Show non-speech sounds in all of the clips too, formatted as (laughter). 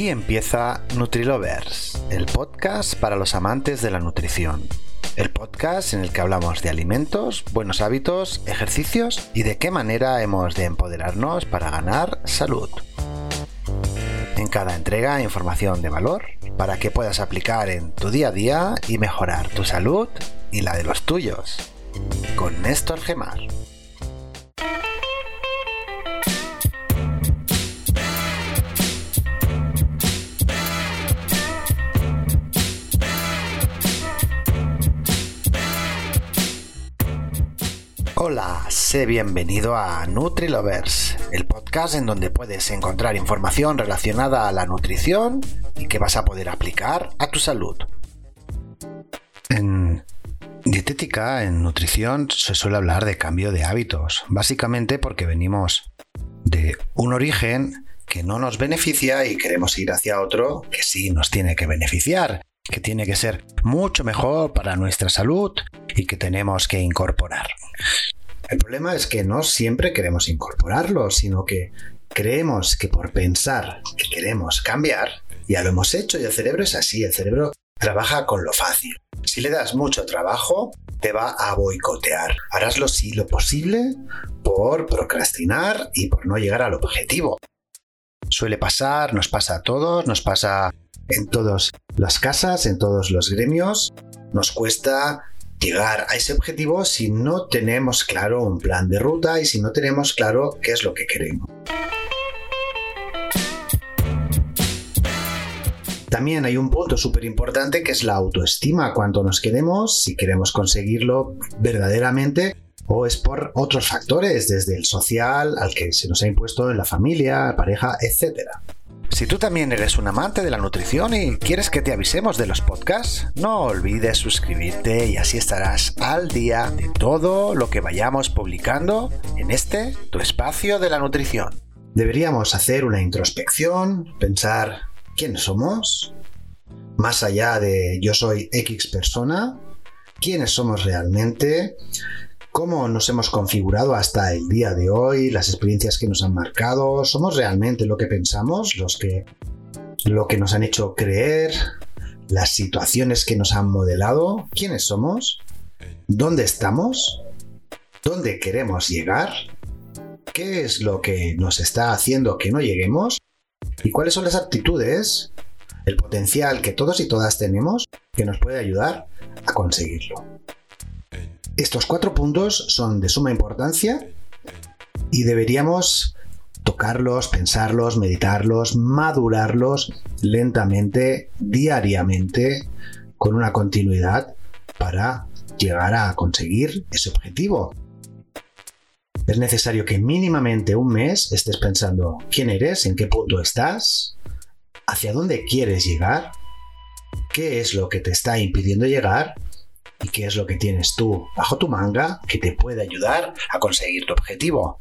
Aquí empieza NutriLovers, el podcast para los amantes de la nutrición. El podcast en el que hablamos de alimentos, buenos hábitos, ejercicios y de qué manera hemos de empoderarnos para ganar salud. En cada entrega información de valor para que puedas aplicar en tu día a día y mejorar tu salud y la de los tuyos. Con Néstor Gemar. Hola, sé bienvenido a NutriLovers, el podcast en donde puedes encontrar información relacionada a la nutrición y que vas a poder aplicar a tu salud. En dietética, en nutrición, se suele hablar de cambio de hábitos, básicamente porque venimos de un origen que no nos beneficia y queremos ir hacia otro que sí nos tiene que beneficiar, que tiene que ser mucho mejor para nuestra salud y que tenemos que incorporar. El problema es que no siempre queremos incorporarlo, sino que creemos que por pensar que queremos cambiar, ya lo hemos hecho y el cerebro es así, el cerebro trabaja con lo fácil. Si le das mucho trabajo, te va a boicotear. Harás lo, lo posible por procrastinar y por no llegar al objetivo. Suele pasar, nos pasa a todos, nos pasa en todas las casas, en todos los gremios. Nos cuesta llegar a ese objetivo si no tenemos claro un plan de ruta y si no tenemos claro qué es lo que queremos. También hay un punto súper importante que es la autoestima, cuánto nos queremos, si queremos conseguirlo verdaderamente o es por otros factores, desde el social al que se nos ha impuesto en la familia, pareja, etcétera. Si tú también eres un amante de la nutrición y quieres que te avisemos de los podcasts, no olvides suscribirte y así estarás al día de todo lo que vayamos publicando en este, tu espacio de la nutrición. Deberíamos hacer una introspección, pensar quiénes somos, más allá de yo soy X persona, quiénes somos realmente, cómo nos hemos configurado hasta el día de hoy, las experiencias que nos han marcado, somos realmente lo que pensamos, los que lo que nos han hecho creer, las situaciones que nos han modelado, quiénes somos, dónde estamos, dónde queremos llegar, qué es lo que nos está haciendo que no lleguemos y cuáles son las aptitudes, el potencial que todos y todas tenemos que nos puede ayudar a conseguirlo. Estos cuatro puntos son de suma importancia y deberíamos tocarlos, pensarlos, meditarlos, madurarlos lentamente, diariamente, con una continuidad para llegar a conseguir ese objetivo. Es necesario que mínimamente un mes estés pensando quién eres, en qué punto estás, hacia dónde quieres llegar, qué es lo que te está impidiendo llegar y qué es lo que tienes tú bajo tu manga que te puede ayudar a conseguir tu objetivo.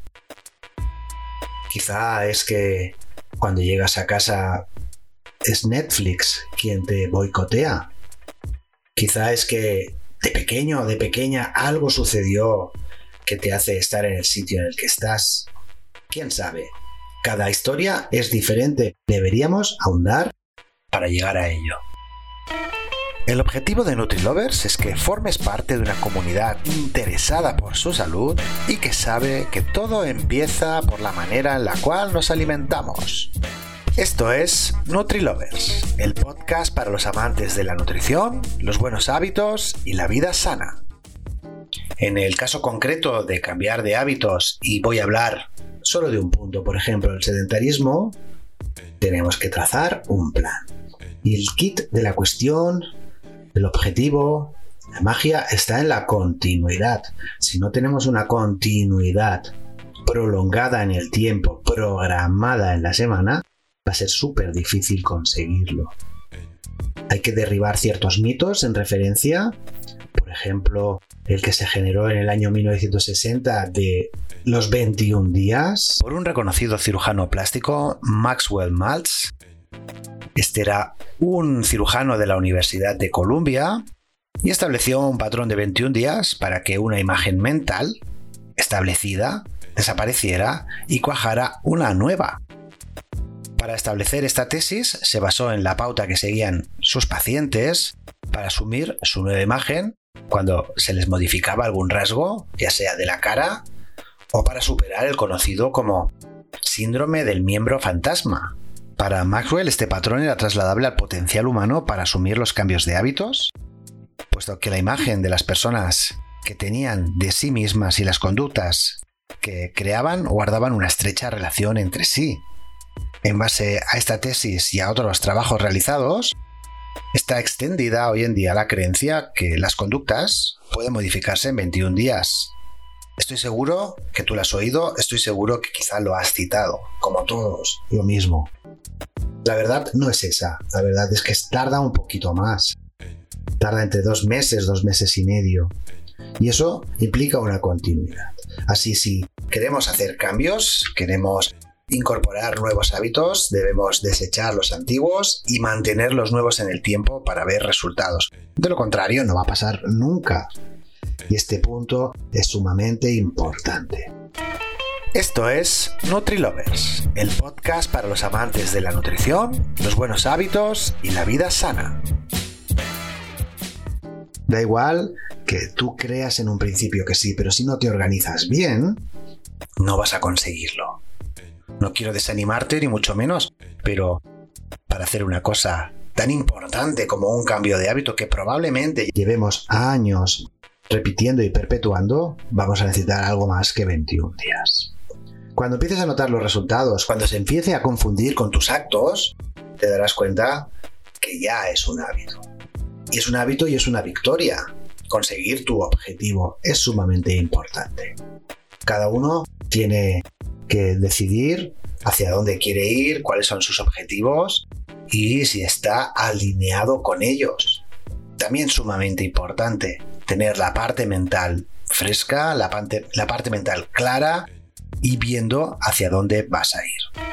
Quizá es que cuando llegas a casa es Netflix quien te boicotea. Quizá es que de pequeño o de pequeña algo sucedió que te hace estar en el sitio en el que estás. ¿Quién sabe? Cada historia es diferente. Deberíamos ahondar para llegar a ello. El objetivo de NutriLovers es que formes parte de una comunidad interesada por su salud y que sabe que todo empieza por la manera en la cual nos alimentamos. Esto es NutriLovers, el podcast para los amantes de la nutrición, los buenos hábitos y la vida sana. En el caso concreto de cambiar de hábitos, y voy a hablar solo de un punto, por ejemplo, el sedentarismo, tenemos que trazar un plan. Y el kit de la cuestión el objetivo, la magia está en la continuidad. Si no tenemos una continuidad prolongada en el tiempo, programada en la semana, va a ser súper difícil conseguirlo. Hay que derribar ciertos mitos en referencia, por ejemplo, el que se generó en el año 1960 de los 21 días por un reconocido cirujano plástico, Maxwell Maltz, este era un cirujano de la Universidad de Columbia y estableció un patrón de 21 días para que una imagen mental establecida desapareciera y cuajara una nueva. Para establecer esta tesis se basó en la pauta que seguían sus pacientes para asumir su nueva imagen cuando se les modificaba algún rasgo, ya sea de la cara o para superar el conocido como síndrome del miembro fantasma. Para Maxwell este patrón era trasladable al potencial humano para asumir los cambios de hábitos, puesto que la imagen de las personas que tenían de sí mismas y las conductas que creaban guardaban una estrecha relación entre sí. En base a esta tesis y a otros trabajos realizados, está extendida hoy en día la creencia que las conductas pueden modificarse en 21 días. Estoy seguro que tú lo has oído, estoy seguro que quizá lo has citado, como todos, lo mismo. La verdad no es esa, la verdad es que tarda un poquito más. Tarda entre dos meses, dos meses y medio. Y eso implica una continuidad. Así si queremos hacer cambios, queremos incorporar nuevos hábitos, debemos desechar los antiguos y mantener los nuevos en el tiempo para ver resultados. De lo contrario, no va a pasar nunca. Y este punto es sumamente importante. Esto es NutriLovers, el podcast para los amantes de la nutrición, los buenos hábitos y la vida sana. Da igual que tú creas en un principio que sí, pero si no te organizas bien, no vas a conseguirlo. No quiero desanimarte ni mucho menos, pero para hacer una cosa tan importante como un cambio de hábito que probablemente llevemos años repitiendo y perpetuando, vamos a necesitar algo más que 21 días. Cuando empieces a notar los resultados, cuando se empiece a confundir con tus actos, te darás cuenta que ya es un hábito. Y es un hábito y es una victoria. Conseguir tu objetivo es sumamente importante. Cada uno tiene que decidir hacia dónde quiere ir, cuáles son sus objetivos y si está alineado con ellos. También sumamente importante tener la parte mental fresca, la parte, la parte mental clara y viendo hacia dónde vas a ir.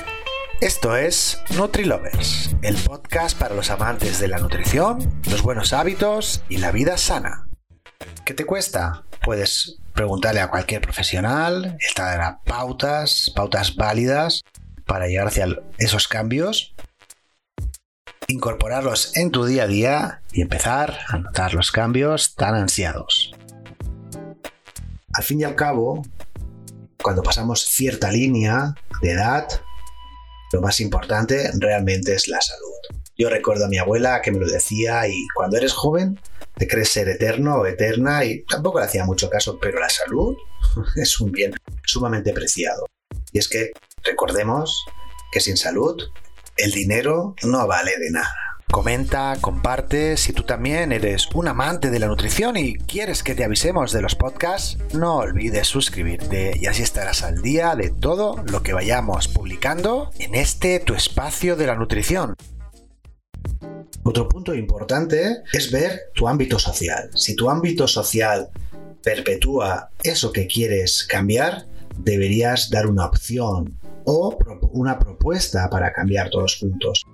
Esto es NutriLovers, el podcast para los amantes de la nutrición, los buenos hábitos y la vida sana. ¿Qué te cuesta? Puedes preguntarle a cualquier profesional, él te dará pautas, pautas válidas para llegar hacia esos cambios, incorporarlos en tu día a día y empezar a notar los cambios tan ansiados. Al fin y al cabo, cuando pasamos cierta línea de edad, lo más importante realmente es la salud. Yo recuerdo a mi abuela que me lo decía y cuando eres joven te crees ser eterno o eterna y tampoco le hacía mucho caso, pero la salud (laughs) es un bien sumamente preciado. Y es que recordemos que sin salud el dinero no vale de nada. Comenta, comparte, si tú también eres un amante de la nutrición y quieres que te avisemos de los podcasts, no olvides suscribirte y así estarás al día de todo lo que vayamos publicando en este tu espacio de la nutrición. Otro punto importante es ver tu ámbito social. Si tu ámbito social perpetúa eso que quieres cambiar, deberías dar una opción o una propuesta para cambiar todos juntos.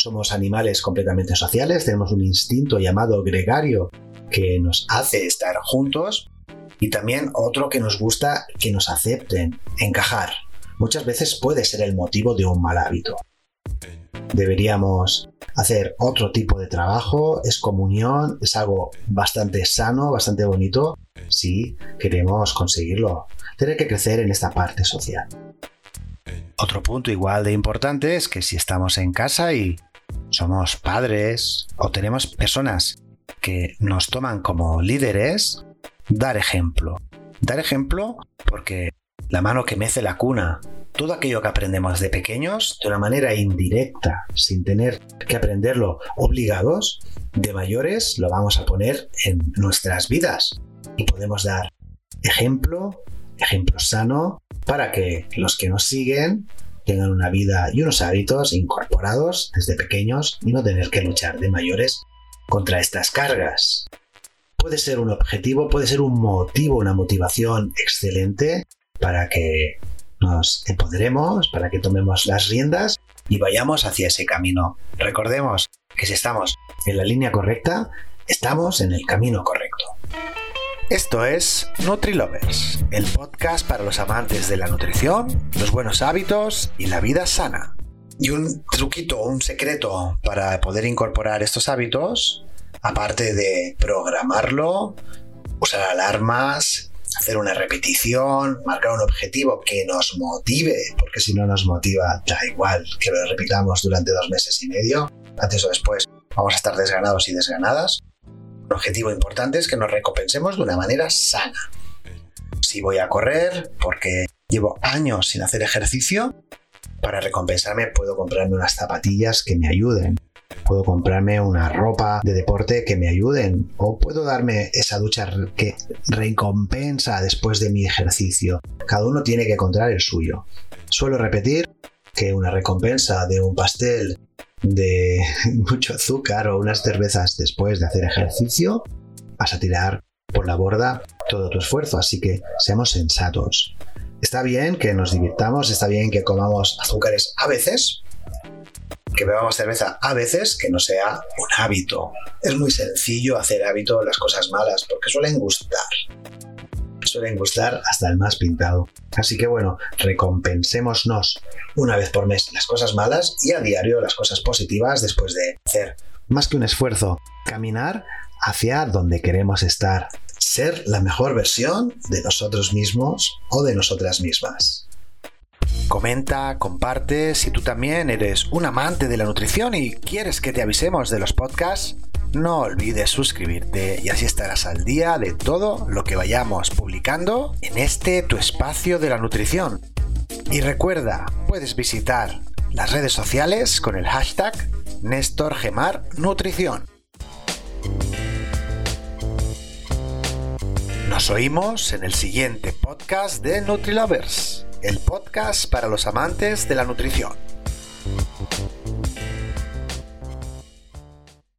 Somos animales completamente sociales, tenemos un instinto llamado gregario que nos hace estar juntos y también otro que nos gusta que nos acepten, encajar. Muchas veces puede ser el motivo de un mal hábito. Deberíamos hacer otro tipo de trabajo, es comunión, es algo bastante sano, bastante bonito, si queremos conseguirlo. Tener que crecer en esta parte social. Otro punto igual de importante es que si estamos en casa y somos padres o tenemos personas que nos toman como líderes, dar ejemplo. Dar ejemplo porque la mano que mece la cuna, todo aquello que aprendemos de pequeños, de una manera indirecta, sin tener que aprenderlo obligados, de mayores lo vamos a poner en nuestras vidas. Y podemos dar ejemplo, ejemplo sano, para que los que nos siguen tengan una vida y unos hábitos incorporados desde pequeños y no tener que luchar de mayores contra estas cargas. Puede ser un objetivo, puede ser un motivo, una motivación excelente para que nos empoderemos, para que tomemos las riendas y vayamos hacia ese camino. Recordemos que si estamos en la línea correcta, estamos en el camino correcto. Esto es NutriLovers, el podcast para los amantes de la nutrición, los buenos hábitos y la vida sana. Y un truquito, un secreto para poder incorporar estos hábitos, aparte de programarlo, usar alarmas, hacer una repetición, marcar un objetivo que nos motive, porque si no nos motiva, da igual que lo repitamos durante dos meses y medio, antes o después vamos a estar desganados y desganadas. Objetivo importante es que nos recompensemos de una manera sana. Si voy a correr porque llevo años sin hacer ejercicio, para recompensarme puedo comprarme unas zapatillas que me ayuden puedo comprarme una ropa de deporte que me ayuden o puedo darme esa ducha que recompensa después de mi ejercicio. Cada uno tiene que encontrar el suyo. Suelo repetir que una recompensa de un pastel de (laughs) mucho azúcar o unas cervezas después de hacer ejercicio, vas a tirar por la borda todo tu esfuerzo, así que seamos sensatos. Está bien que nos divirtamos, está bien que comamos azúcares a veces, que bebamos cerveza a veces que no sea un hábito. Es muy sencillo hacer hábito las cosas malas porque suelen gustar. Suelen gustar hasta el más pintado. Así que bueno, recompensémonos una vez por mes las cosas malas y a diario las cosas positivas después de hacer más que un esfuerzo, caminar hacia donde queremos estar, ser la mejor versión de nosotros mismos o de nosotras mismas. Comenta, comparte, si tú también eres un amante de la nutrición y quieres que te avisemos de los podcasts, no olvides suscribirte y así estarás al día de todo lo que vayamos publicando en este tu espacio de la nutrición. Y recuerda, puedes visitar las redes sociales con el hashtag NéstorGemarNutrición. Nos oímos en el siguiente podcast de NutriLovers el podcast para los amantes de la nutrición.